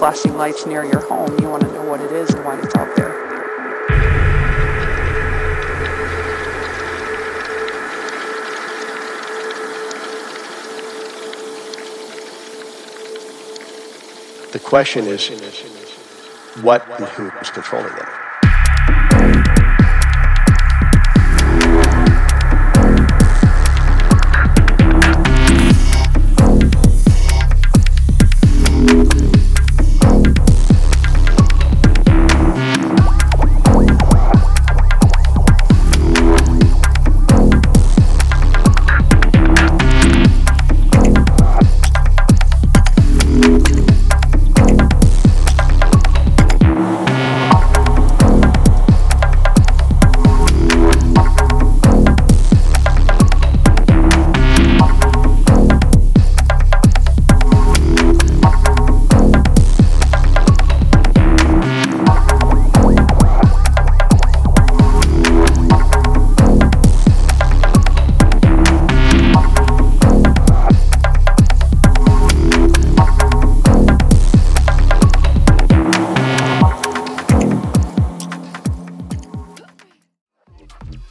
flashing lights near your home. You want to know what it is and why it's out there. The question is what and who is controlling them?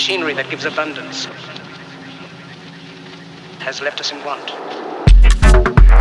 machinery that gives abundance, has left us in want.